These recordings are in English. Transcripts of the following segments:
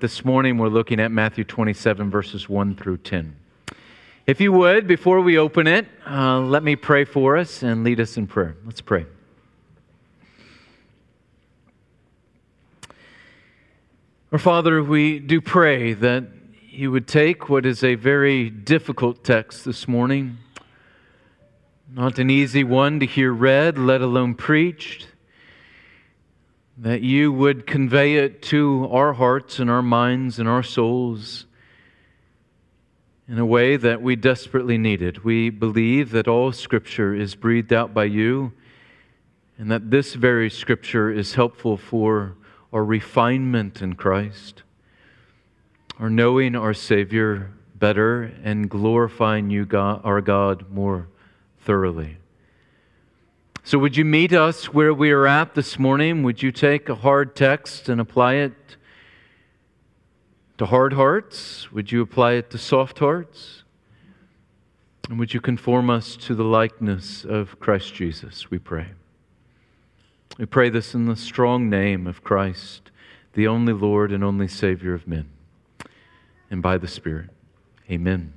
This morning we're looking at Matthew 27, verses 1 through 10. If you would, before we open it, uh, let me pray for us and lead us in prayer. Let's pray. Our Father, we do pray that you would take what is a very difficult text this morning, not an easy one to hear read, let alone preached, that you would convey it to our hearts and our minds and our souls in a way that we desperately needed. We believe that all Scripture is breathed out by you and that this very Scripture is helpful for our refinement in Christ, our knowing our Savior better, and glorifying you, God, our God, more thoroughly. So, would you meet us where we are at this morning? Would you take a hard text and apply it to hard hearts? Would you apply it to soft hearts? And would you conform us to the likeness of Christ Jesus, we pray. We pray this in the strong name of Christ, the only Lord and only Savior of men, and by the Spirit. Amen.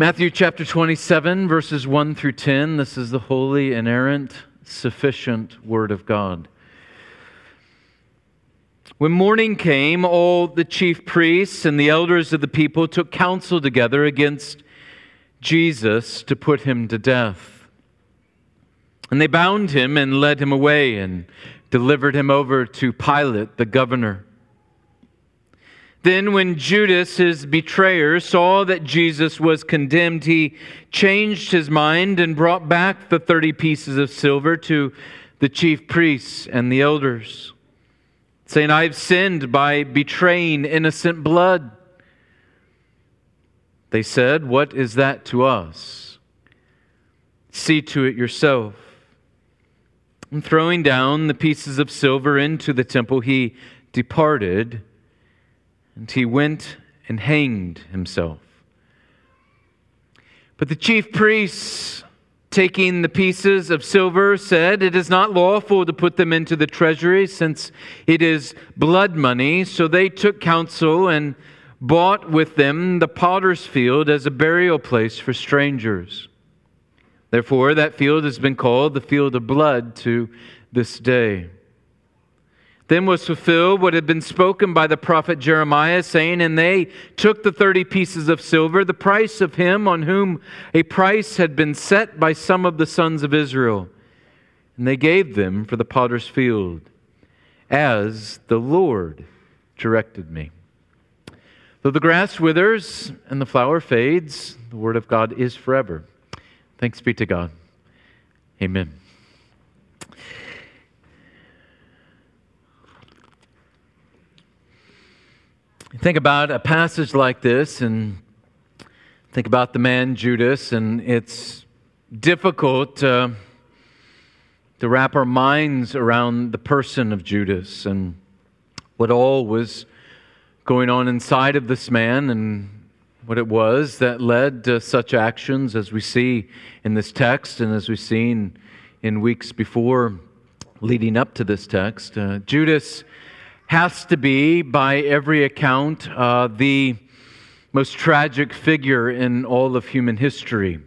Matthew chapter 27, verses 1 through 10. This is the holy, inerrant, sufficient Word of God. When morning came, all the chief priests and the elders of the people took counsel together against Jesus to put him to death. And they bound him and led him away and delivered him over to Pilate, the governor. Then, when Judas, his betrayer, saw that Jesus was condemned, he changed his mind and brought back the 30 pieces of silver to the chief priests and the elders, saying, I've sinned by betraying innocent blood. They said, What is that to us? See to it yourself. And throwing down the pieces of silver into the temple, he departed and he went and hanged himself. But the chief priests, taking the pieces of silver, said, It is not lawful to put them into the treasury, since it is blood money. So they took counsel and bought with them the potter's field as a burial place for strangers. Therefore, that field has been called the field of blood to this day. Then was fulfilled what had been spoken by the prophet Jeremiah, saying, And they took the thirty pieces of silver, the price of him on whom a price had been set by some of the sons of Israel, and they gave them for the potter's field, as the Lord directed me. Though the grass withers and the flower fades, the word of God is forever. Thanks be to God. Amen. Think about a passage like this and think about the man Judas, and it's difficult to wrap our minds around the person of Judas and what all was going on inside of this man and what it was that led to such actions as we see in this text and as we've seen in weeks before leading up to this text. Uh, Judas has to be, by every account, uh, the most tragic figure in all of human history.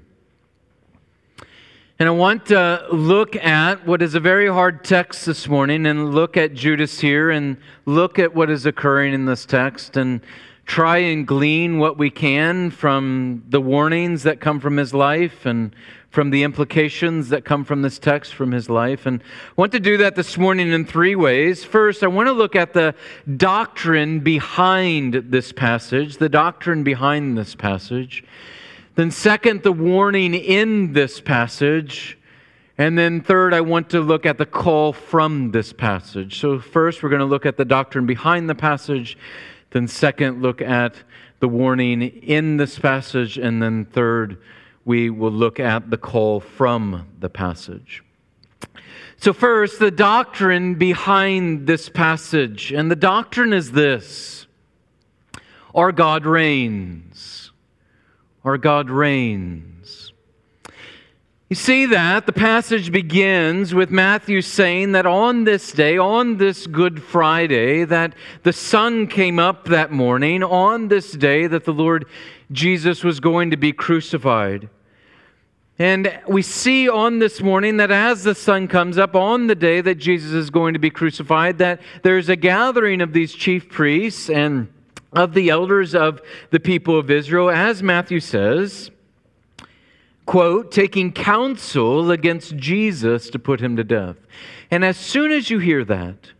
And I want to look at what is a very hard text this morning and look at Judas here and look at what is occurring in this text and try and glean what we can from the warnings that come from his life and from the implications that come from this text from his life. And I want to do that this morning in three ways. First, I want to look at the doctrine behind this passage, the doctrine behind this passage. Then, second, the warning in this passage. And then, third, I want to look at the call from this passage. So, first, we're going to look at the doctrine behind the passage. Then, second, look at the warning in this passage. And then, third, we will look at the call from the passage. So, first, the doctrine behind this passage. And the doctrine is this Our God reigns. Our God reigns. You see that the passage begins with Matthew saying that on this day, on this Good Friday, that the sun came up that morning, on this day that the Lord Jesus was going to be crucified. And we see on this morning that as the sun comes up on the day that Jesus is going to be crucified, that there's a gathering of these chief priests and of the elders of the people of Israel, as Matthew says quote, taking counsel against Jesus to put him to death. And as soon as you hear that,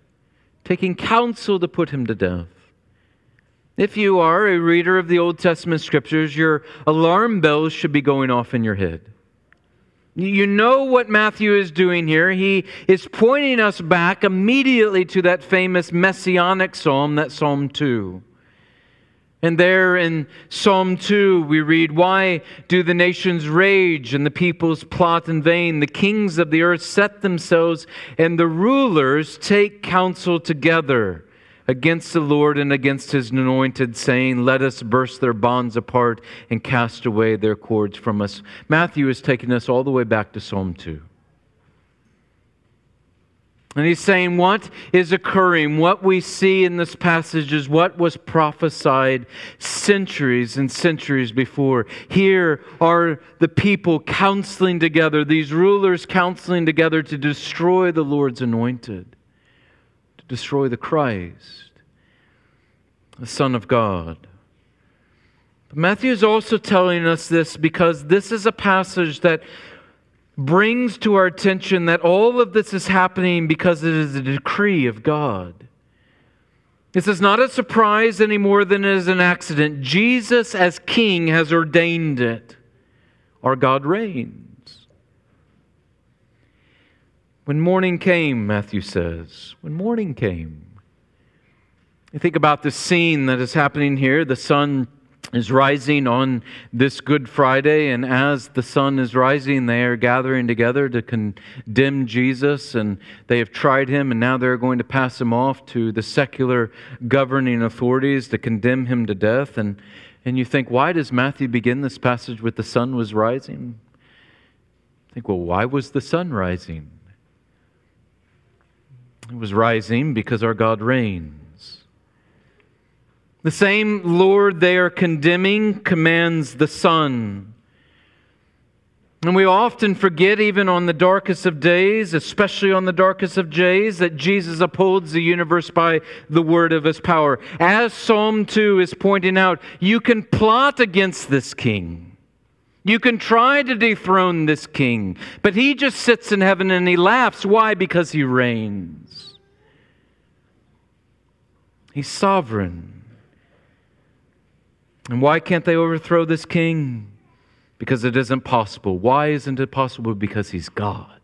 taking counsel to put him to death, if you are a reader of the Old Testament scriptures, your alarm bells should be going off in your head. You know what Matthew is doing here. He is pointing us back immediately to that famous messianic psalm, that Psalm 2. And there in Psalm 2, we read, Why do the nations rage and the peoples plot in vain? The kings of the earth set themselves, and the rulers take counsel together against the Lord and against his anointed, saying, Let us burst their bonds apart and cast away their cords from us. Matthew is taking us all the way back to Psalm 2. And he's saying what is occurring, what we see in this passage is what was prophesied centuries and centuries before. Here are the people counseling together, these rulers counseling together to destroy the Lord's anointed, destroy the Christ, the Son of God. But Matthew is also telling us this because this is a passage that brings to our attention that all of this is happening because it is a decree of God. This is not a surprise any more than it is an accident. Jesus, as king, has ordained it. Our God reigns. When morning came, Matthew says, when morning came, you think about the scene that is happening here. The sun is rising on this Good Friday, and as the sun is rising, they are gathering together to condemn Jesus, and they have tried him, and now they're going to pass him off to the secular governing authorities to condemn him to death. And, and you think, why does Matthew begin this passage with the sun was rising? I think, well, why was the sun rising? It was rising because our God reigns. The same Lord they are condemning commands the sun. And we often forget, even on the darkest of days, especially on the darkest of days, that Jesus upholds the universe by the word of his power. As Psalm 2 is pointing out, you can plot against this king. You can try to dethrone this king, but he just sits in heaven and he laughs. Why? Because he reigns. He's sovereign. And why can't they overthrow this king? Because it isn't possible. Why isn't it possible? Because he's God.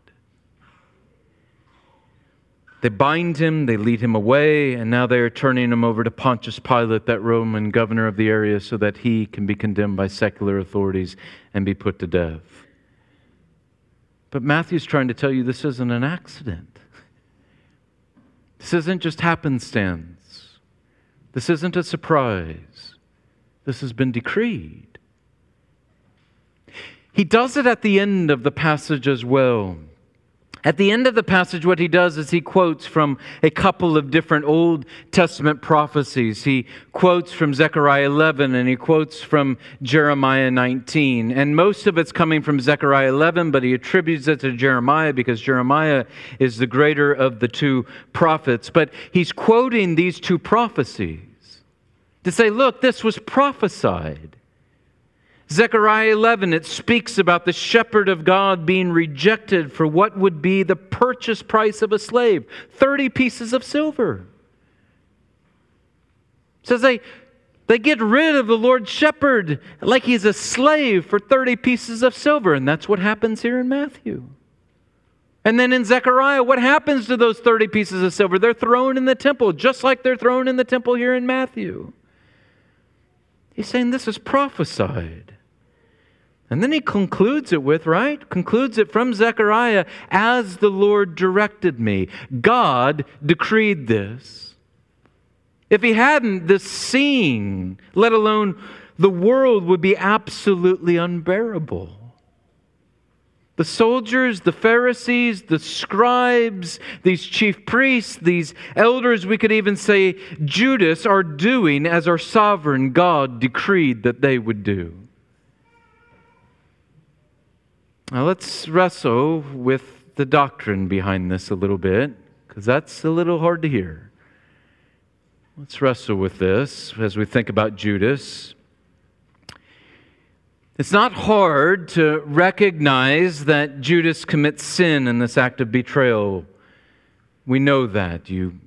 They bind him, they lead him away, and now they are turning him over to Pontius Pilate, that Roman governor of the area, so that he can be condemned by secular authorities and be put to death. But Matthew's trying to tell you this isn't an accident. This isn't just happenstance. This isn't a surprise. This has been decreed. He does it at the end of the passage as well. At the end of the passage, what he does is he quotes from a couple of different Old Testament prophecies. He quotes from Zechariah 11 and he quotes from Jeremiah 19. And most of it's coming from Zechariah 11, but he attributes it to Jeremiah because Jeremiah is the greater of the two prophets. But he's quoting these two prophecies to say, look, this was prophesied. Zechariah 11, it speaks about the shepherd of God being rejected for what would be the purchase price of a slave 30 pieces of silver. It says they, they get rid of the Lord shepherd like he's a slave for 30 pieces of silver. And that's what happens here in Matthew. And then in Zechariah, what happens to those 30 pieces of silver? They're thrown in the temple, just like they're thrown in the temple here in Matthew. He's saying this is prophesied. And then he concludes it with, right? Concludes it from Zechariah as the Lord directed me. God decreed this. If he hadn't, this scene, let alone the world, would be absolutely unbearable. The soldiers, the Pharisees, the scribes, these chief priests, these elders, we could even say Judas, are doing as our sovereign God decreed that they would do. Now let's wrestle with the doctrine behind this a little bit, because that's a little hard to hear. Let's wrestle with this as we think about Judas. It's not hard to recognize that Judas commits sin in this act of betrayal. We know that. You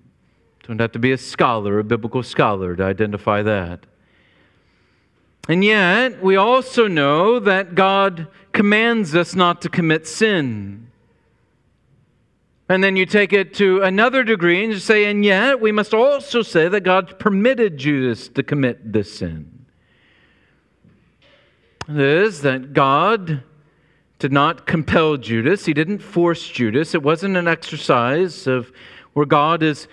don't have to be a scholar, a biblical scholar, to identify that. And yet, we also know that God commands us not to commit sin. And then you take it to another degree and you say, and yet we must also say that God permitted Judas to commit this sin is that God did not compel Judas. He didn't force Judas. It wasn't an exercise of where God is,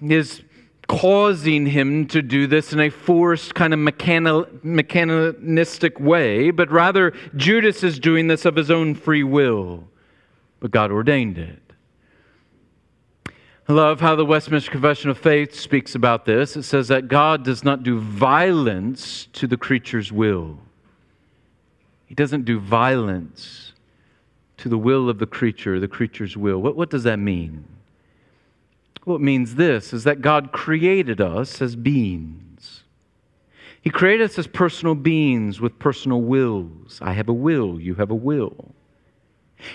is causing him to do this in a forced kind of mechani- mechanistic way, but rather Judas is doing this of his own free will. But God ordained it. I love how the Westminster Confession of Faith speaks about this. It says that God does not do violence to the creature's will. He doesn't do violence to the will of the creature, the creature's will. What, what does that mean? Well, it means this is that God created us as beings. He created us as personal beings with personal wills. I have a will, you have a will.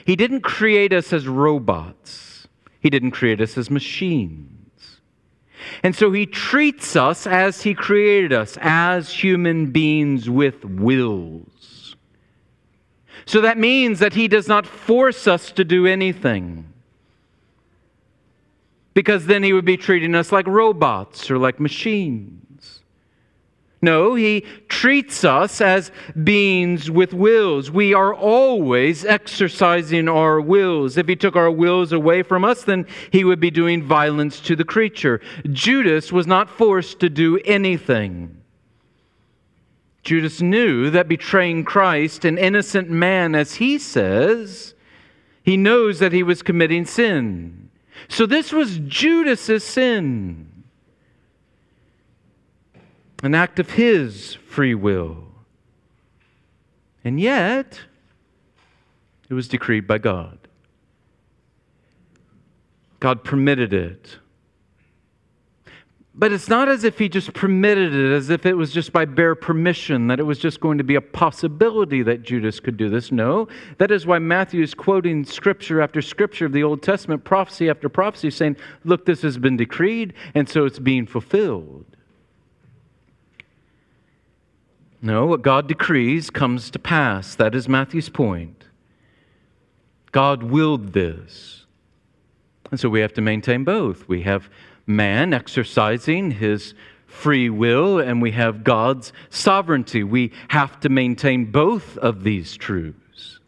He didn't create us as robots, He didn't create us as machines. And so He treats us as He created us, as human beings with wills. So that means that He does not force us to do anything. Because then He would be treating us like robots or like machines. No, He treats us as beings with wills. We are always exercising our wills. If He took our wills away from us, then He would be doing violence to the creature. Judas was not forced to do anything. Judas knew that betraying Christ, an innocent man, as he says, he knows that he was committing sin. So this was Judas's sin, an act of his free will. And yet, it was decreed by God. God permitted it. But it's not as if he just permitted it, as if it was just by bare permission, that it was just going to be a possibility that Judas could do this. No, that is why Matthew is quoting scripture after scripture of the Old Testament, prophecy after prophecy, saying, Look, this has been decreed, and so it's being fulfilled. No, what God decrees comes to pass. That is Matthew's point. God willed this. And so we have to maintain both. We have man exercising his free will and we have God's sovereignty. We have to maintain both of these truths.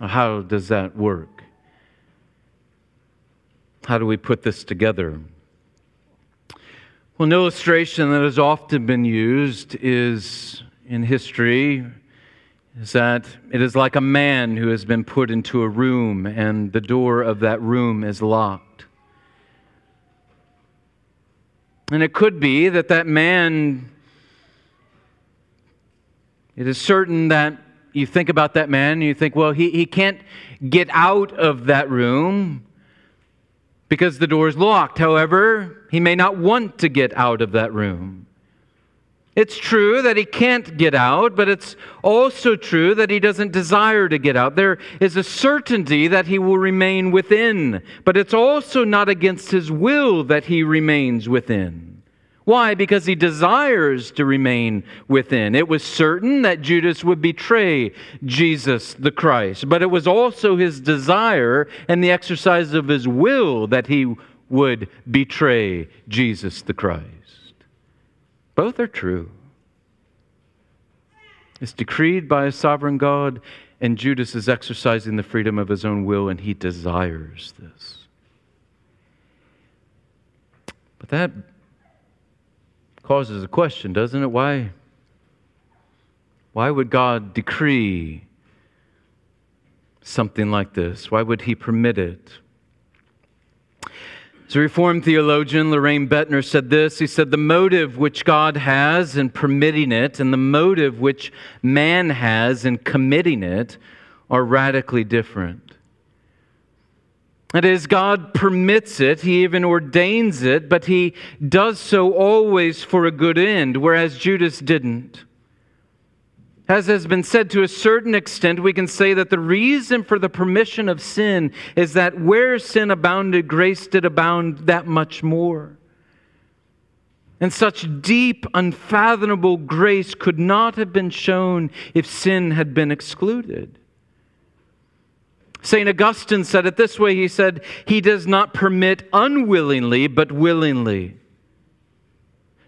How does that work? How do we put this together? Well, an illustration that has often been used is in history is that it is like a man who has been put into a room and the door of that room is locked. And it could be that that man, it is certain that you think about that man and you think, well, he, he can't get out of that room because the door is locked. However, he may not want to get out of that room. It's true that he can't get out, but it's also true that he doesn't desire to get out. There is a certainty that he will remain within, but it's also not against his will that he remains within. Why? Because he desires to remain within. It was certain that Judas would betray Jesus the Christ, but it was also his desire and the exercise of his will that he would betray Jesus the Christ. Both are true. It's decreed by a sovereign God, and Judas is exercising the freedom of his own will, and he desires this. But that causes a question, doesn't it? Why? Why would God decree something like this? Why would He permit it? Reformed theologian, Lorraine Boettner said this. He said, The motive which God has in permitting it and the motive which man has in committing it are radically different. That is, God permits it, He even ordains it, but He does so always for a good end, whereas Judas didn't. As has been said to a certain extent, we can say that the reason for the permission of sin is that where sin abounded, grace did abound that much more. And such deep, unfathomable grace could not have been shown if sin had been excluded. St. Augustine said it this way He said, He does not permit unwillingly, but willingly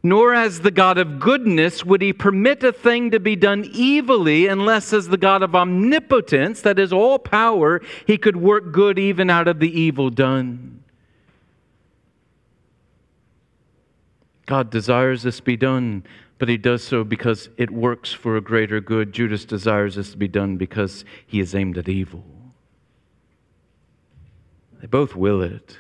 nor as the God of goodness would he permit a thing to be done evilly unless, as the God of omnipotence, that is all power, he could work good even out of the evil done. God desires this be done, but he does so because it works for a greater good. Judas desires this to be done because he is aimed at evil. They both will it.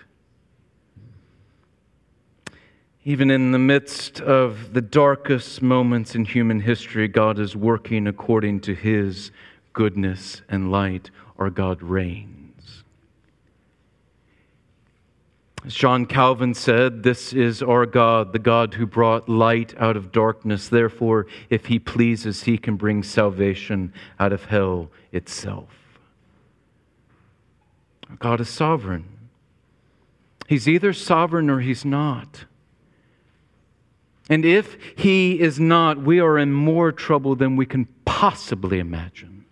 Even in the midst of the darkest moments in human history, God is working according to his goodness and light. Our God reigns. As John Calvin said, This is our God, the God who brought light out of darkness. Therefore, if he pleases, he can bring salvation out of hell itself. God is sovereign. He's either sovereign or he's not. And if he is not, we are in more trouble than we can possibly imagine.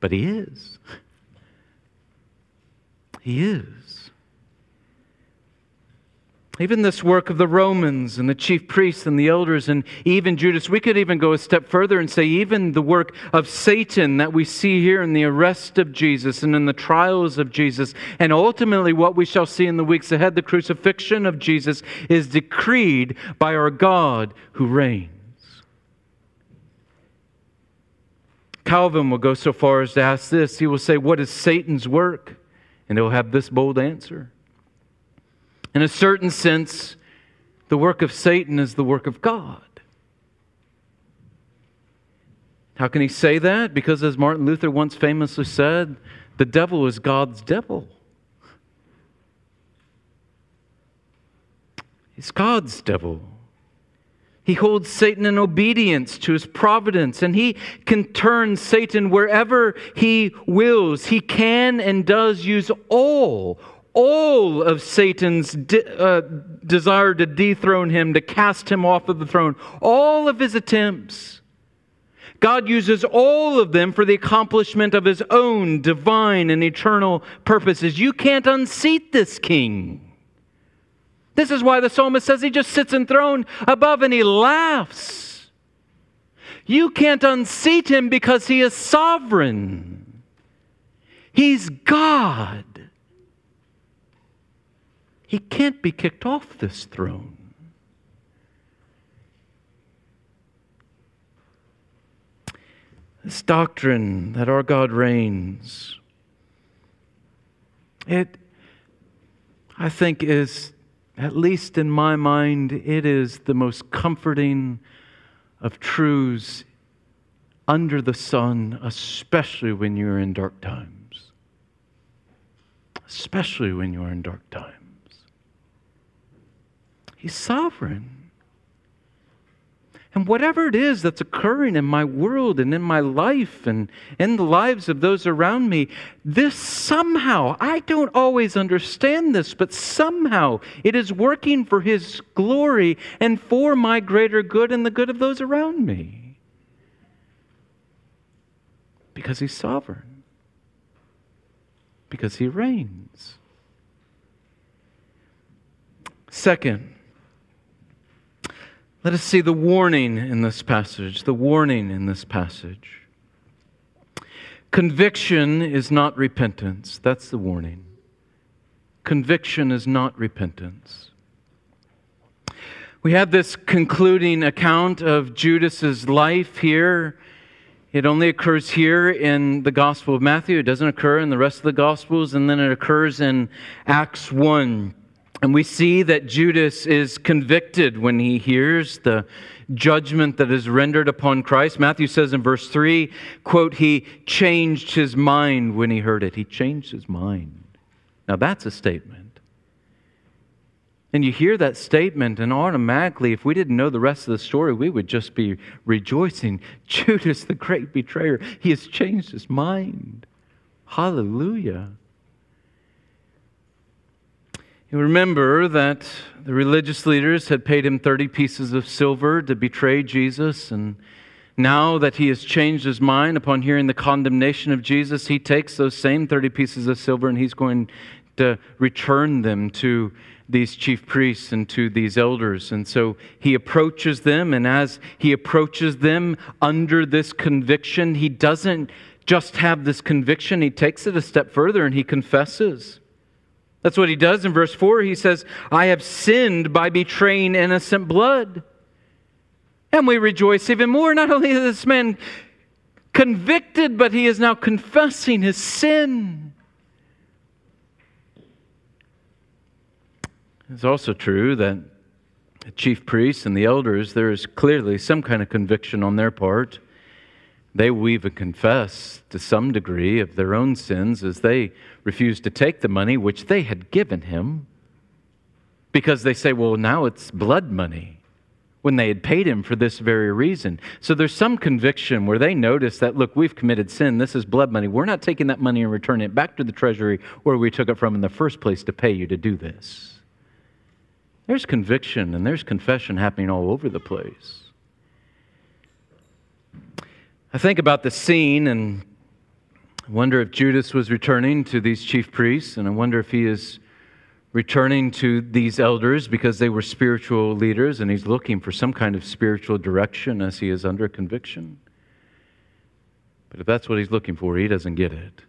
But he is. He is. Even this work of the Romans and the chief priests and the elders and even Judas, we could even go a step further and say, even the work of Satan that we see here in the arrest of Jesus and in the trials of Jesus, and ultimately what we shall see in the weeks ahead, the crucifixion of Jesus, is decreed by our God who reigns. Calvin will go so far as to ask this. He will say, What is Satan's work? And he'll have this bold answer in a certain sense, the work of Satan is the work of God. How can he say that? Because, as Martin Luther once famously said, the devil is God's devil. He's God's devil. He holds Satan in obedience to his providence, and he can turn Satan wherever he wills. He can and does use all, all of Satan's de- uh, desire to dethrone him, to cast him off of the throne, all of his attempts. God uses all of them for the accomplishment of his own divine and eternal purposes. You can't unseat this king. This is why the psalmist says he just sits enthroned above and he laughs. You can't unseat him because he is sovereign. He's God. He can't be kicked off this throne. This doctrine that our God reigns, it, I think, is, at least in my mind, it is the most comforting of truths under the sun, especially when you're in dark times. Especially when you're in dark times. He's sovereign. And whatever it is that's occurring in my world and in my life and in the lives of those around me, this somehow, I don't always understand this, but somehow it is working for His glory and for my greater good and the good of those around me. Because He's sovereign, because He reigns. Second, let us see the warning in this passage, the warning in this passage. Conviction is not repentance. That's the warning. Conviction is not repentance. We have this concluding account of Judas's life here. It only occurs here in the Gospel of Matthew. It doesn't occur in the rest of the Gospels, and then it occurs in Acts 1. And we see that Judas is convicted when he hears the judgment that is rendered upon Christ. Matthew says in verse 3, quote, he changed his mind when he heard it. He changed his mind. Now that's a statement. And you hear that statement, and automatically, if we didn't know the rest of the story, we would just be rejoicing. Judas, the great betrayer, he has changed his mind. Hallelujah. You remember that the religious leaders had paid him 30 pieces of silver to betray Jesus, and now that he has changed his mind upon hearing the condemnation of Jesus, he takes those same 30 pieces of silver and he's going to return them to these chief priests and to these elders. And so he approaches them, and as he approaches them under this conviction, he doesn't just have this conviction, he takes it a step further and he confesses. That's what he does in verse 4. He says, I have sinned by betraying innocent blood. And we rejoice even more. Not only is this man convicted, but he is now confessing his sin. It's also true that the chief priests and the elders, there is clearly some kind of conviction on their part. They will even confess to some degree of their own sins as they refuse to take the money which they had given him because they say, well, now it's blood money when they had paid him for this very reason. So there's some conviction where they notice that, look, we've committed sin. This is blood money. We're not taking that money and returning it back to the treasury where we took it from in the first place to pay you to do this. There's conviction and there's confession happening all over the place. I think about the scene and wonder if Judas was returning to these chief priests, and I wonder if he is returning to these elders because they were spiritual leaders and he's looking for some kind of spiritual direction as he is under conviction. But if that's what he's looking for, he doesn't get it.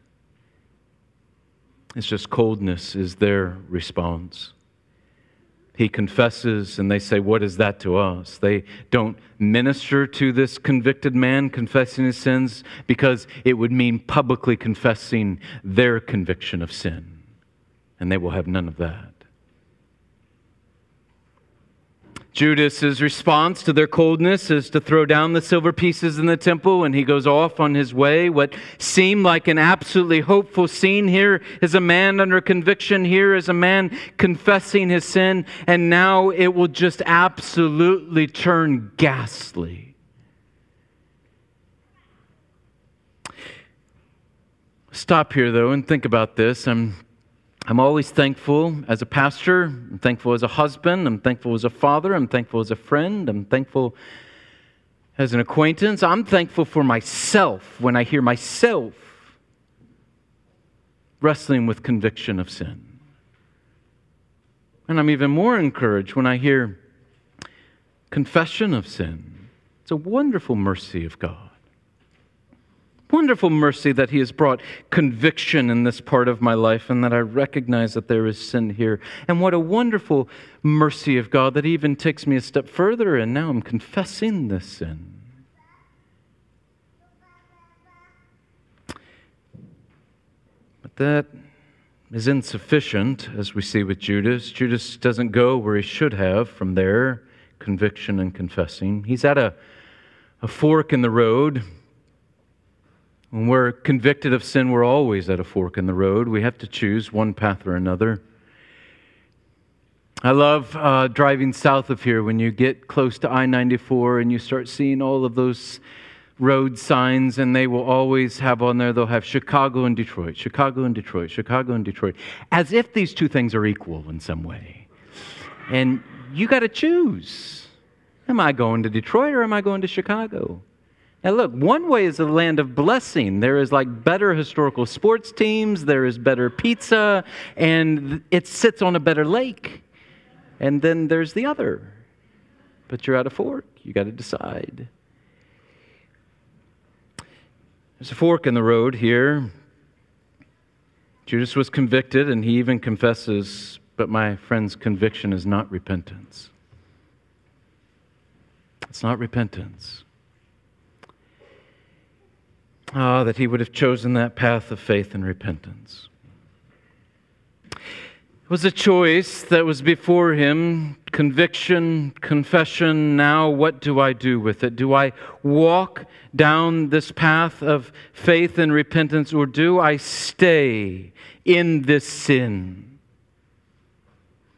It's just coldness is their response. He confesses, and they say, What is that to us? They don't minister to this convicted man confessing his sins because it would mean publicly confessing their conviction of sin. And they will have none of that. Judas's response to their coldness is to throw down the silver pieces in the temple, and he goes off on his way. What seemed like an absolutely hopeful scene here is a man under conviction. Here is a man confessing his sin, and now it will just absolutely turn ghastly. Stop here, though, and think about this. I'm I'm always thankful as a pastor. I'm thankful as a husband. I'm thankful as a father. I'm thankful as a friend. I'm thankful as an acquaintance. I'm thankful for myself when I hear myself wrestling with conviction of sin. And I'm even more encouraged when I hear confession of sin. It's a wonderful mercy of God. Wonderful mercy that He has brought conviction in this part of my life and that I recognize that there is sin here. And what a wonderful mercy of God that even takes me a step further and now I'm confessing this sin. But that is insufficient, as we see with Judas. Judas doesn't go where he should have from there, conviction and confessing. He's at a, a fork in the road. When we're convicted of sin, we're always at a fork in the road. We have to choose one path or another. I love uh, driving south of here when you get close to I 94 and you start seeing all of those road signs, and they will always have on there, they'll have Chicago and Detroit, Chicago and Detroit, Chicago and Detroit, as if these two things are equal in some way. And you got to choose. Am I going to Detroit or am I going to Chicago? Now, look, one way is a land of blessing. There is like better historical sports teams, there is better pizza, and it sits on a better lake. And then there's the other. But you're at a fork. You got to decide. There's a fork in the road here. Judas was convicted, and he even confesses, but my friend's conviction is not repentance. It's not repentance. Ah, that he would have chosen that path of faith and repentance. It was a choice that was before him conviction, confession. Now, what do I do with it? Do I walk down this path of faith and repentance, or do I stay in this sin?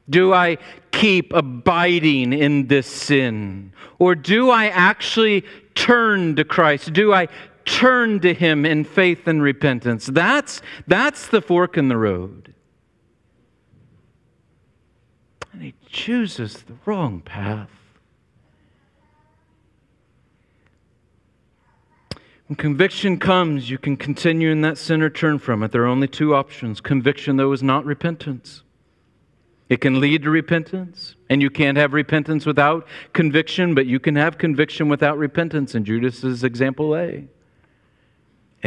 Do I keep abiding in this sin? Or do I actually turn to Christ? Do I turn to Him in faith and repentance? That's, that's the fork in the road. And he chooses the wrong path. When conviction comes, you can continue in that sin or turn from it. There are only two options conviction, though, is not repentance. It can lead to repentance, and you can't have repentance without conviction, but you can have conviction without repentance, and Judas is example A.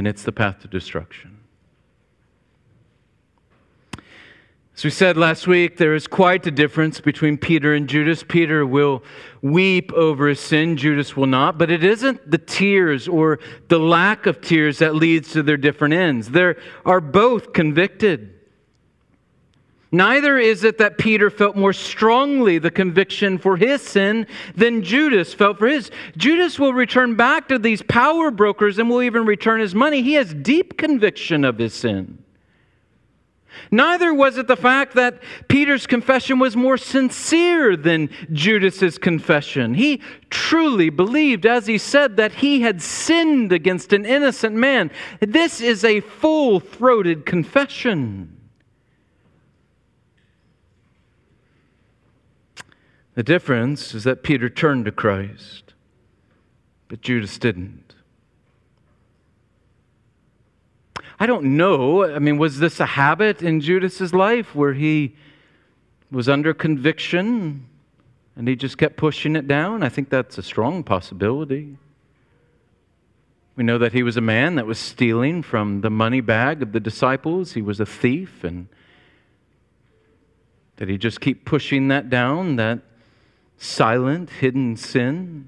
And it's the path to destruction. As we said last week, there is quite a difference between Peter and Judas. Peter will weep over his sin, Judas will not. But it isn't the tears or the lack of tears that leads to their different ends. They are both convicted. Neither is it that Peter felt more strongly the conviction for his sin than Judas felt for his. Judas will return back to these power brokers and will even return his money. He has deep conviction of his sin. Neither was it the fact that Peter's confession was more sincere than Judas's confession. He truly believed, as he said, that he had sinned against an innocent man. This is a full throated confession. The difference is that Peter turned to Christ, but Judas didn't. I don't know. I mean, was this a habit in Judas's life where he was under conviction and he just kept pushing it down? I think that's a strong possibility. We know that he was a man that was stealing from the money bag of the disciples. He was a thief and did he just keep pushing that down, that silent, hidden sin,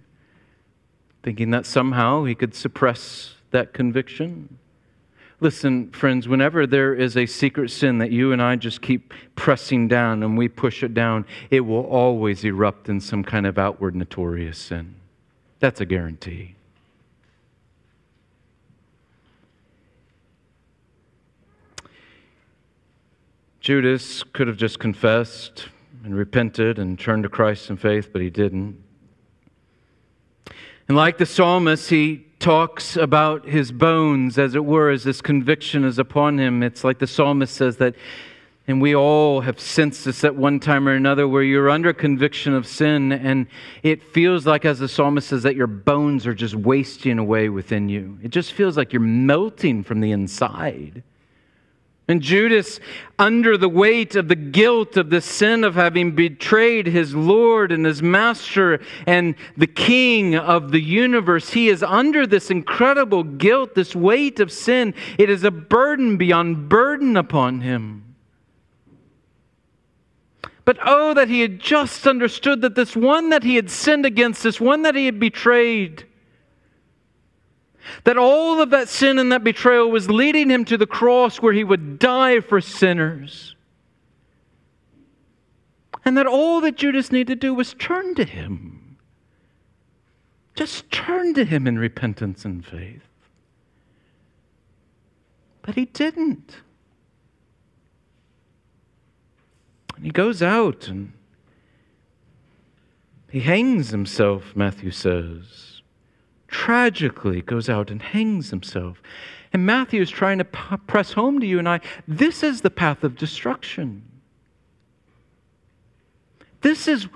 thinking that somehow he could suppress that conviction? Listen, friends, whenever there is a secret sin that you and I just keep pressing down and we push it down, it will always erupt in some kind of outward notorious sin. That's a guarantee. Judas could have just confessed and repented and turned to Christ in faith, but he didn't. And like the psalmist, he talks about his bones, as it were, as this conviction is upon him. It's like the psalmist says that, and we all have sensed this at one time or another, where you're under conviction of sin, and it feels like, as the psalmist says, that your bones are just wasting away within you. It just feels like you're melting from the inside. And Judas, under the weight of the guilt of the sin of having betrayed his Lord and his Master and the King of the universe, he is under this incredible guilt, this weight of sin. It is a burden beyond burden upon him. But oh, that he had just understood that this one that he had sinned against, this one that he had betrayed, that all of that sin and that betrayal was leading him to the cross where he would die for sinners. And that all that Judas needed to do was turn to him. Just turn to him in repentance and faith. But he didn't. And he goes out and he hangs himself, Matthew says tragically goes out and hangs himself. And Matthew is trying to p- press home to you and I this is the path of destruction. This is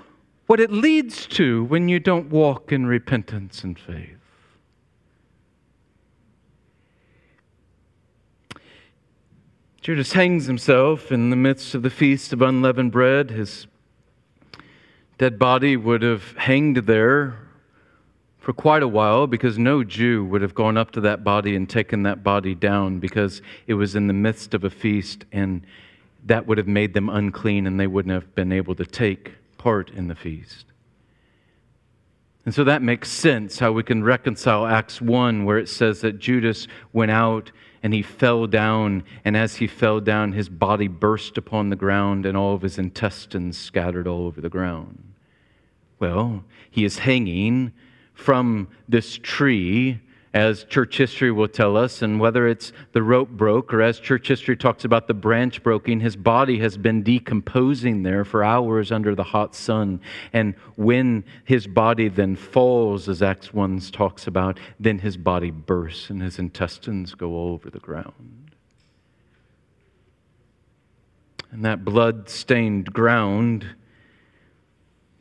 what it leads to when you don't walk in repentance and faith. Judas hangs himself in the midst of the feast of unleavened bread. His dead body would have hanged there for quite a while because no Jew would have gone up to that body and taken that body down because it was in the midst of a feast and that would have made them unclean and they wouldn't have been able to take part in the feast. And so that makes sense how we can reconcile Acts 1, where it says that Judas went out and he fell down, and as he fell down, his body burst upon the ground, and all of his intestines scattered all over the ground. Well, he is hanging from this tree as church history will tell us, and whether it's the rope broke or as church history talks about the branch broken, his body has been decomposing there for hours under the hot sun. And when his body then falls, as Acts 1 talks about, then his body bursts and his intestines go over the ground. And that blood stained ground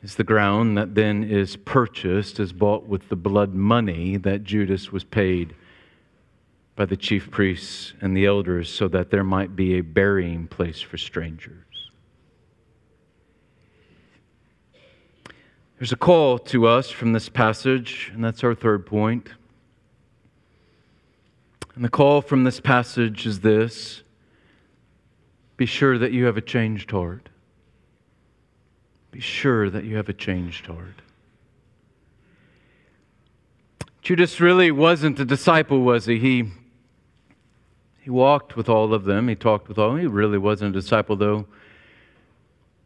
is the ground that then is purchased, is bought with the blood money that Judas was paid by the chief priests and the elders so that there might be a burying place for strangers. There's a call to us from this passage, and that's our third point. And the call from this passage is this be sure that you have a changed heart. Be sure that you have a changed heart. Judas really wasn't a disciple, was he? He, he walked with all of them. He talked with all. of them. He really wasn't a disciple, though.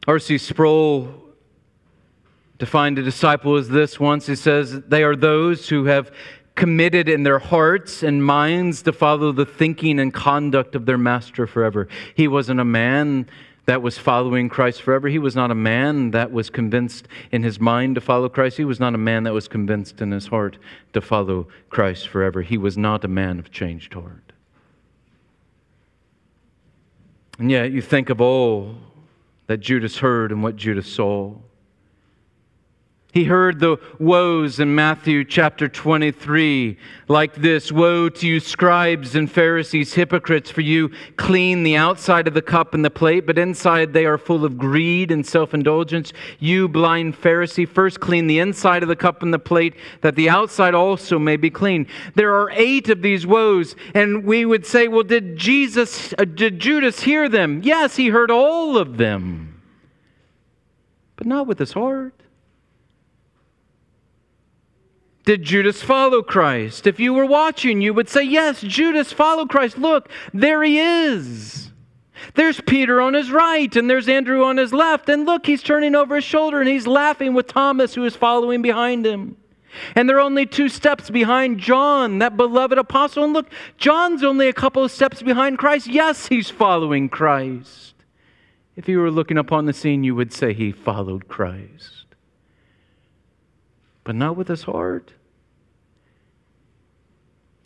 R.C. Sproul defined a disciple as this once. He says, They are those who have committed in their hearts and minds to follow the thinking and conduct of their master forever. He wasn't a man that was following Christ forever. He was not a man that was convinced in his mind to follow Christ. He was not a man that was convinced in his heart to follow Christ forever. He was not a man of changed heart. And yet, you think of all that Judas heard and what Judas saw. He heard the woes in Matthew chapter 23 like this Woe to you, scribes and Pharisees, hypocrites, for you clean the outside of the cup and the plate, but inside they are full of greed and self indulgence. You, blind Pharisee, first clean the inside of the cup and the plate, that the outside also may be clean. There are eight of these woes, and we would say, Well, did Jesus, uh, did Judas hear them? Yes, he heard all of them, but not with his heart. Did Judas follow Christ? If you were watching, you would say, Yes, Judas followed Christ. Look, there he is. There's Peter on his right, and there's Andrew on his left. And look, he's turning over his shoulder and he's laughing with Thomas, who is following behind him. And they're only two steps behind John, that beloved apostle. And look, John's only a couple of steps behind Christ. Yes, he's following Christ. If you were looking upon the scene, you would say he followed Christ. But not with his heart.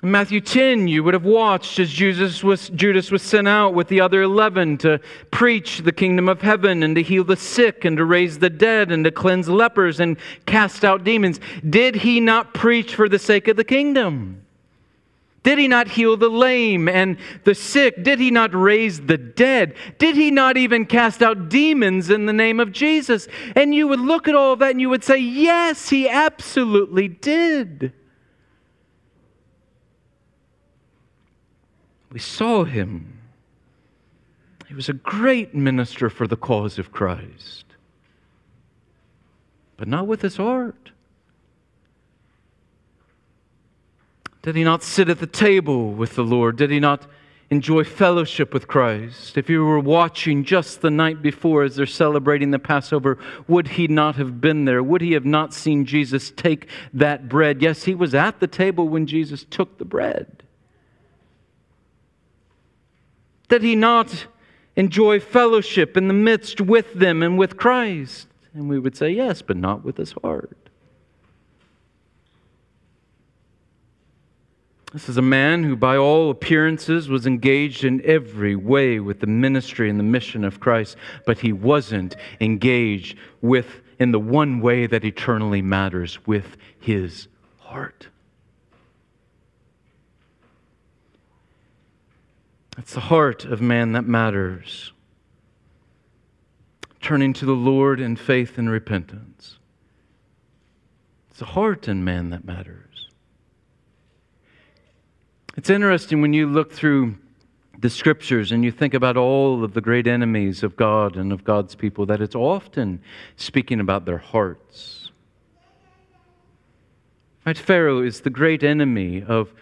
In Matthew 10, you would have watched as Jesus was, Judas was sent out with the other 11 to preach the kingdom of heaven and to heal the sick and to raise the dead and to cleanse lepers and cast out demons. Did he not preach for the sake of the kingdom? Did he not heal the lame and the sick? Did he not raise the dead? Did he not even cast out demons in the name of Jesus? And you would look at all of that and you would say, Yes, he absolutely did. We saw him. He was a great minister for the cause of Christ, but not with his heart. Did he not sit at the table with the Lord? Did he not enjoy fellowship with Christ? If you were watching just the night before as they're celebrating the Passover, would he not have been there? Would he have not seen Jesus take that bread? Yes, he was at the table when Jesus took the bread. Did he not enjoy fellowship in the midst with them and with Christ? And we would say, yes, but not with his heart. This is a man who, by all appearances, was engaged in every way with the ministry and the mission of Christ, but he wasn't engaged with in the one way that eternally matters with his heart. It's the heart of man that matters. Turning to the Lord in faith and repentance. It's the heart in man that matters. It's interesting when you look through the scriptures and you think about all of the great enemies of God and of God's people, that it's often speaking about their hearts. Right? Pharaoh is the great enemy of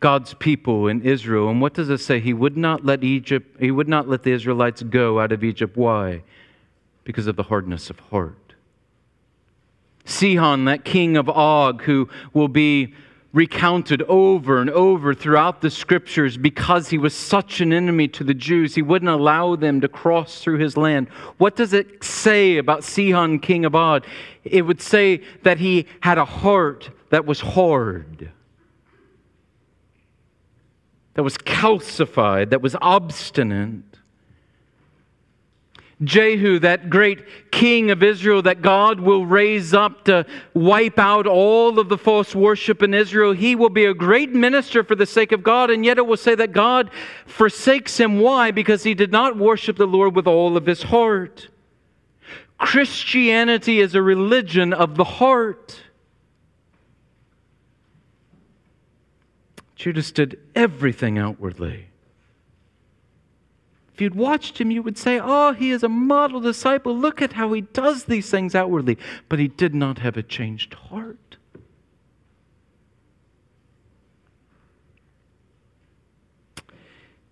God's people in Israel. And what does it say? He would not let Egypt, he would not let the Israelites go out of Egypt. Why? Because of the hardness of heart. Sihon, that king of Og, who will be recounted over and over throughout the scriptures because he was such an enemy to the Jews. He wouldn't allow them to cross through his land. What does it say about Sihon, king of Og? It would say that he had a heart that was hard, that was calcified, that was obstinate. Jehu, that great king of Israel that God will raise up to wipe out all of the false worship in Israel, he will be a great minister for the sake of God, and yet it will say that God forsakes him. Why? Because he did not worship the Lord with all of his heart. Christianity is a religion of the heart. Judas did everything outwardly. If you'd watched him, you would say, Oh, he is a model disciple. Look at how he does these things outwardly. But he did not have a changed heart.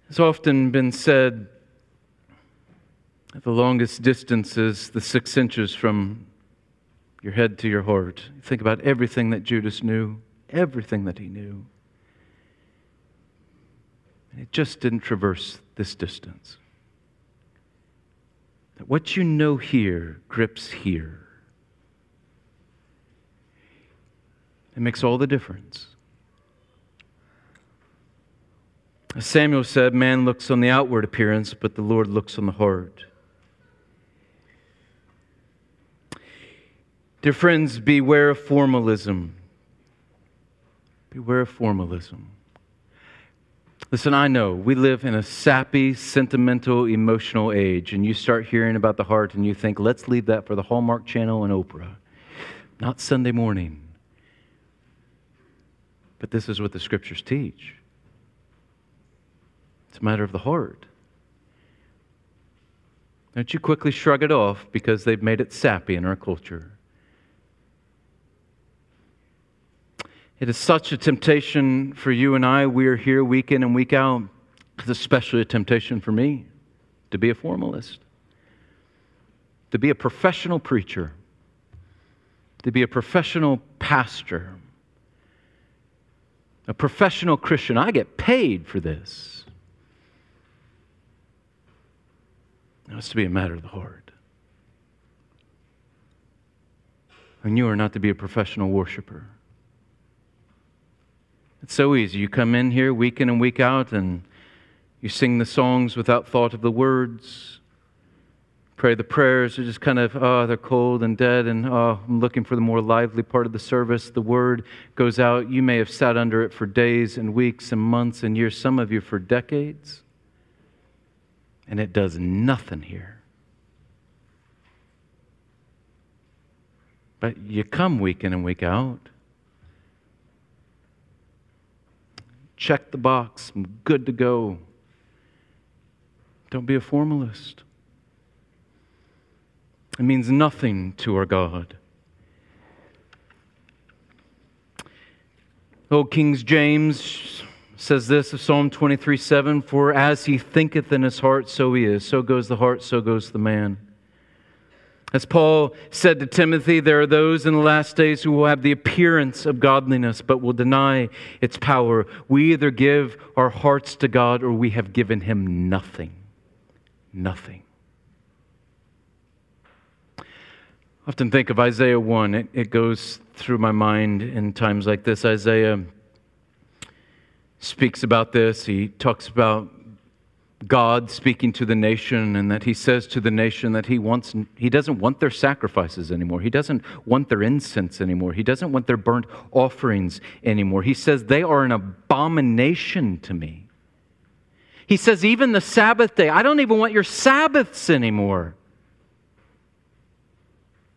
It's often been said the longest distance is the six inches from your head to your heart. Think about everything that Judas knew, everything that he knew. And it just didn't traverse this distance. That what you know here grips here. It makes all the difference. As Samuel said, man looks on the outward appearance, but the Lord looks on the heart. Dear friends, beware of formalism. Beware of formalism. Listen, I know we live in a sappy, sentimental, emotional age, and you start hearing about the heart and you think, let's leave that for the Hallmark Channel and Oprah, not Sunday morning. But this is what the scriptures teach it's a matter of the heart. Don't you quickly shrug it off because they've made it sappy in our culture. It is such a temptation for you and I. We are here week in and week out. It's especially a temptation for me to be a formalist, to be a professional preacher, to be a professional pastor, a professional Christian. I get paid for this. It has to be a matter of the heart. And you are not to be a professional worshiper. It's so easy. You come in here week in and week out and you sing the songs without thought of the words. Pray the prayers are just kind of, oh, they're cold and dead, and oh, I'm looking for the more lively part of the service. The word goes out. You may have sat under it for days and weeks and months and years, some of you for decades, and it does nothing here. But you come week in and week out. Check the box. I'm good to go. Don't be a formalist. It means nothing to our God. Old King James says this of Psalm 23 7 For as he thinketh in his heart, so he is. So goes the heart, so goes the man. As Paul said to Timothy, there are those in the last days who will have the appearance of godliness but will deny its power. We either give our hearts to God or we have given him nothing. Nothing. I often think of Isaiah 1. It, it goes through my mind in times like this. Isaiah speaks about this. He talks about God speaking to the nation and that he says to the nation that he wants he doesn't want their sacrifices anymore. He doesn't want their incense anymore. He doesn't want their burnt offerings anymore. He says they are an abomination to me. He says even the Sabbath day, I don't even want your Sabbaths anymore.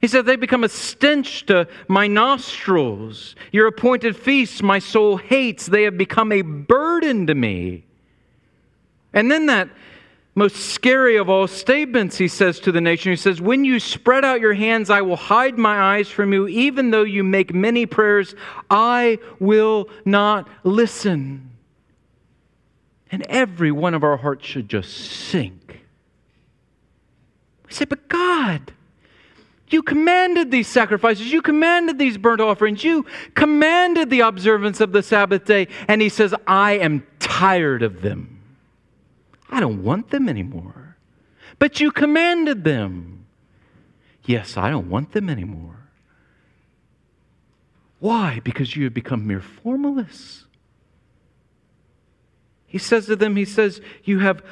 He said, They become a stench to my nostrils. Your appointed feasts my soul hates. They have become a burden to me. And then that most scary of all statements, he says to the nation. He says, When you spread out your hands, I will hide my eyes from you. Even though you make many prayers, I will not listen. And every one of our hearts should just sink. We say, But God, you commanded these sacrifices. You commanded these burnt offerings. You commanded the observance of the Sabbath day. And he says, I am tired of them. I don't want them anymore. But you commanded them. Yes, I don't want them anymore. Why? Because you have become mere formalists. He says to them, He says, You have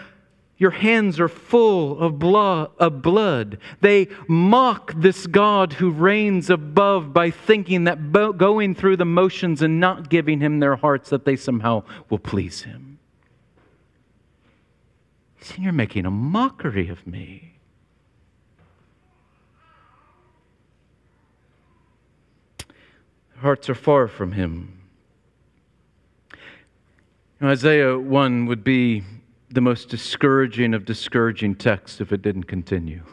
your hands are full of blood. They mock this God who reigns above by thinking that going through the motions and not giving him their hearts that they somehow will please him. See, you're making a mockery of me. Their Hearts are far from him. Isaiah 1 would be the most discouraging of discouraging texts if it didn't continue.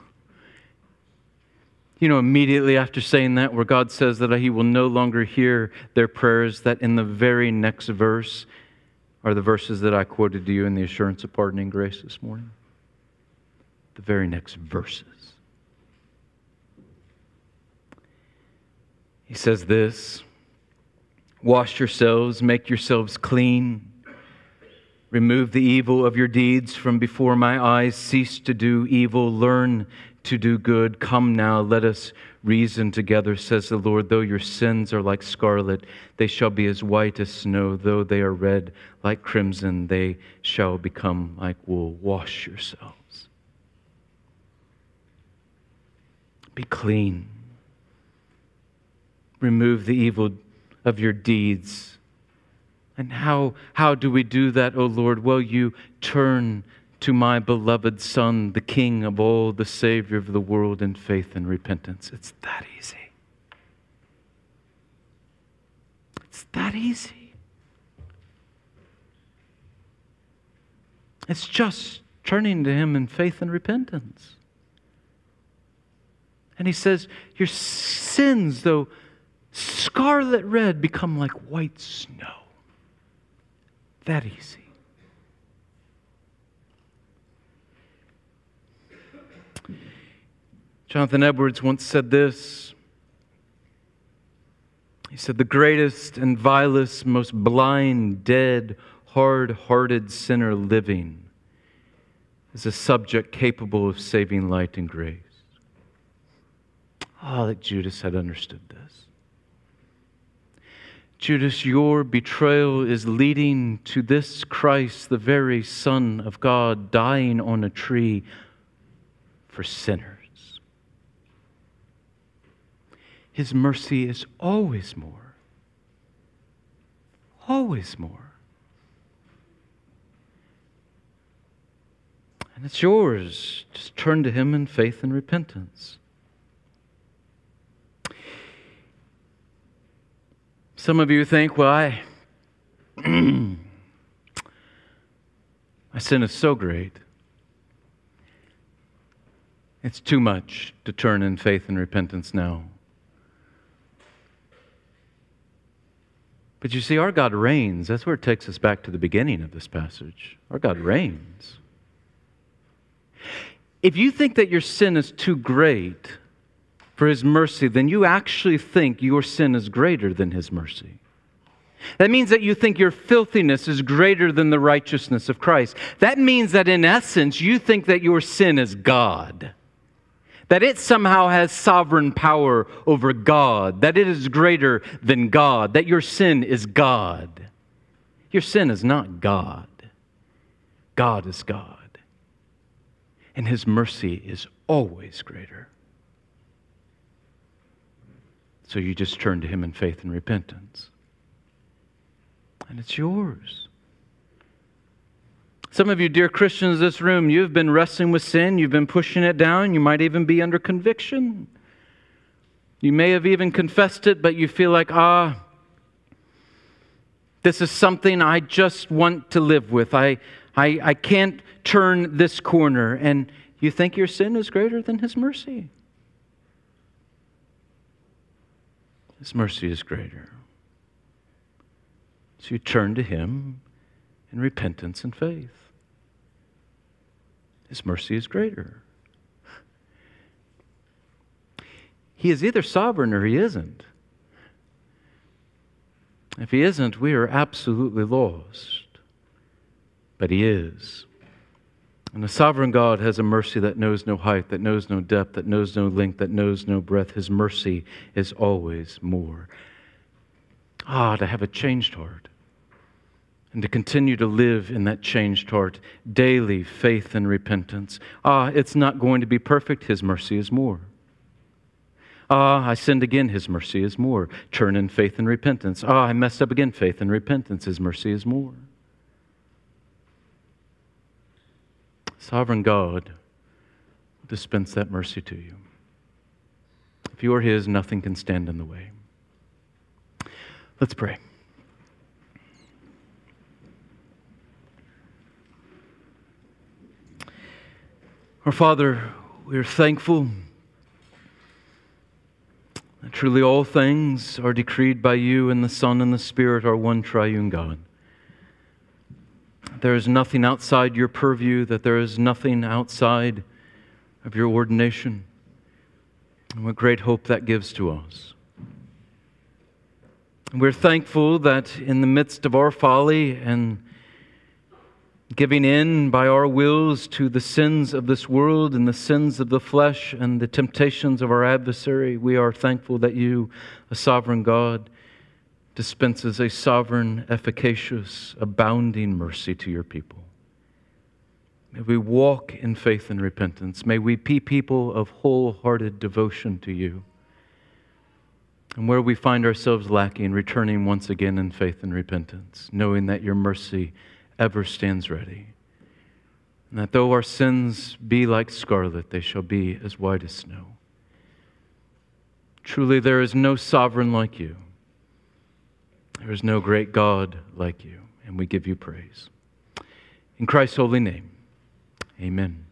You know, immediately after saying that, where God says that He will no longer hear their prayers, that in the very next verse, are the verses that I quoted to you in the assurance of pardoning grace this morning. The very next verses. He says this Wash yourselves, make yourselves clean. Remove the evil of your deeds from before my eyes. Cease to do evil. Learn to do good. Come now, let us reason together, says the Lord. Though your sins are like scarlet, they shall be as white as snow. Though they are red like crimson, they shall become like wool. Wash yourselves. Be clean. Remove the evil of your deeds. And how, how do we do that, O Lord? Well, you turn to my beloved Son, the King of all, the Savior of the world, in faith and repentance. It's that easy. It's that easy. It's just turning to Him in faith and repentance. And He says, Your sins, though scarlet red, become like white snow. That easy. Jonathan Edwards once said this. He said, The greatest and vilest, most blind, dead, hard hearted sinner living is a subject capable of saving light and grace. Ah, oh, that Judas had understood this. Judas, your betrayal is leading to this Christ, the very Son of God, dying on a tree for sinners. His mercy is always more. Always more. And it's yours. Just turn to Him in faith and repentance. Some of you think, well, I. my sin is so great. It's too much to turn in faith and repentance now. But you see, our God reigns. That's where it takes us back to the beginning of this passage. Our God reigns. If you think that your sin is too great for His mercy, then you actually think your sin is greater than His mercy. That means that you think your filthiness is greater than the righteousness of Christ. That means that in essence, you think that your sin is God that it somehow has sovereign power over God, that it is greater than God, that your sin is God. Your sin is not God. God is God. And His mercy is always greater. So you just turn to Him in faith and repentance. And it's yours. Some of you, dear Christians in this room, you've been wrestling with sin, you've been pushing it down, you might even be under conviction. You may have even confessed it, but you feel like, ah, this is something I just want to live with. I, I, I can't turn this corner. And you think your sin is greater than His mercy. His mercy is greater. So you turn to Him in repentance and faith. His mercy is greater. He is either sovereign or He isn't. If He isn't, we are absolutely lost. But He is. And the sovereign God has a mercy that knows no height, that knows no depth, that knows no length, that knows no breadth. His mercy is always more. Ah, to have a changed heart and to continue to live in that changed heart, daily faith and repentance. Ah, it's not going to be perfect. His mercy is more. Ah, I sinned again. His mercy is more. Turn in faith and repentance. Ah, I messed up again. Faith and repentance. His mercy is more. Sovereign God dispense that mercy to you. If you are His, nothing can stand in the way. Let's pray. Our Father, we are thankful that truly all things are decreed by you, and the Son and the Spirit are one triune God. There is nothing outside your purview, that there is nothing outside of your ordination. And what great hope that gives to us. We're thankful that in the midst of our folly and giving in by our wills to the sins of this world and the sins of the flesh and the temptations of our adversary, we are thankful that you, a sovereign God, dispenses a sovereign, efficacious, abounding mercy to your people. May we walk in faith and repentance. May we be people of wholehearted devotion to you. And where we find ourselves lacking, returning once again in faith and repentance, knowing that your mercy ever stands ready. And that though our sins be like scarlet, they shall be as white as snow. Truly, there is no sovereign like you. There is no great God like you, and we give you praise. In Christ's holy name, amen.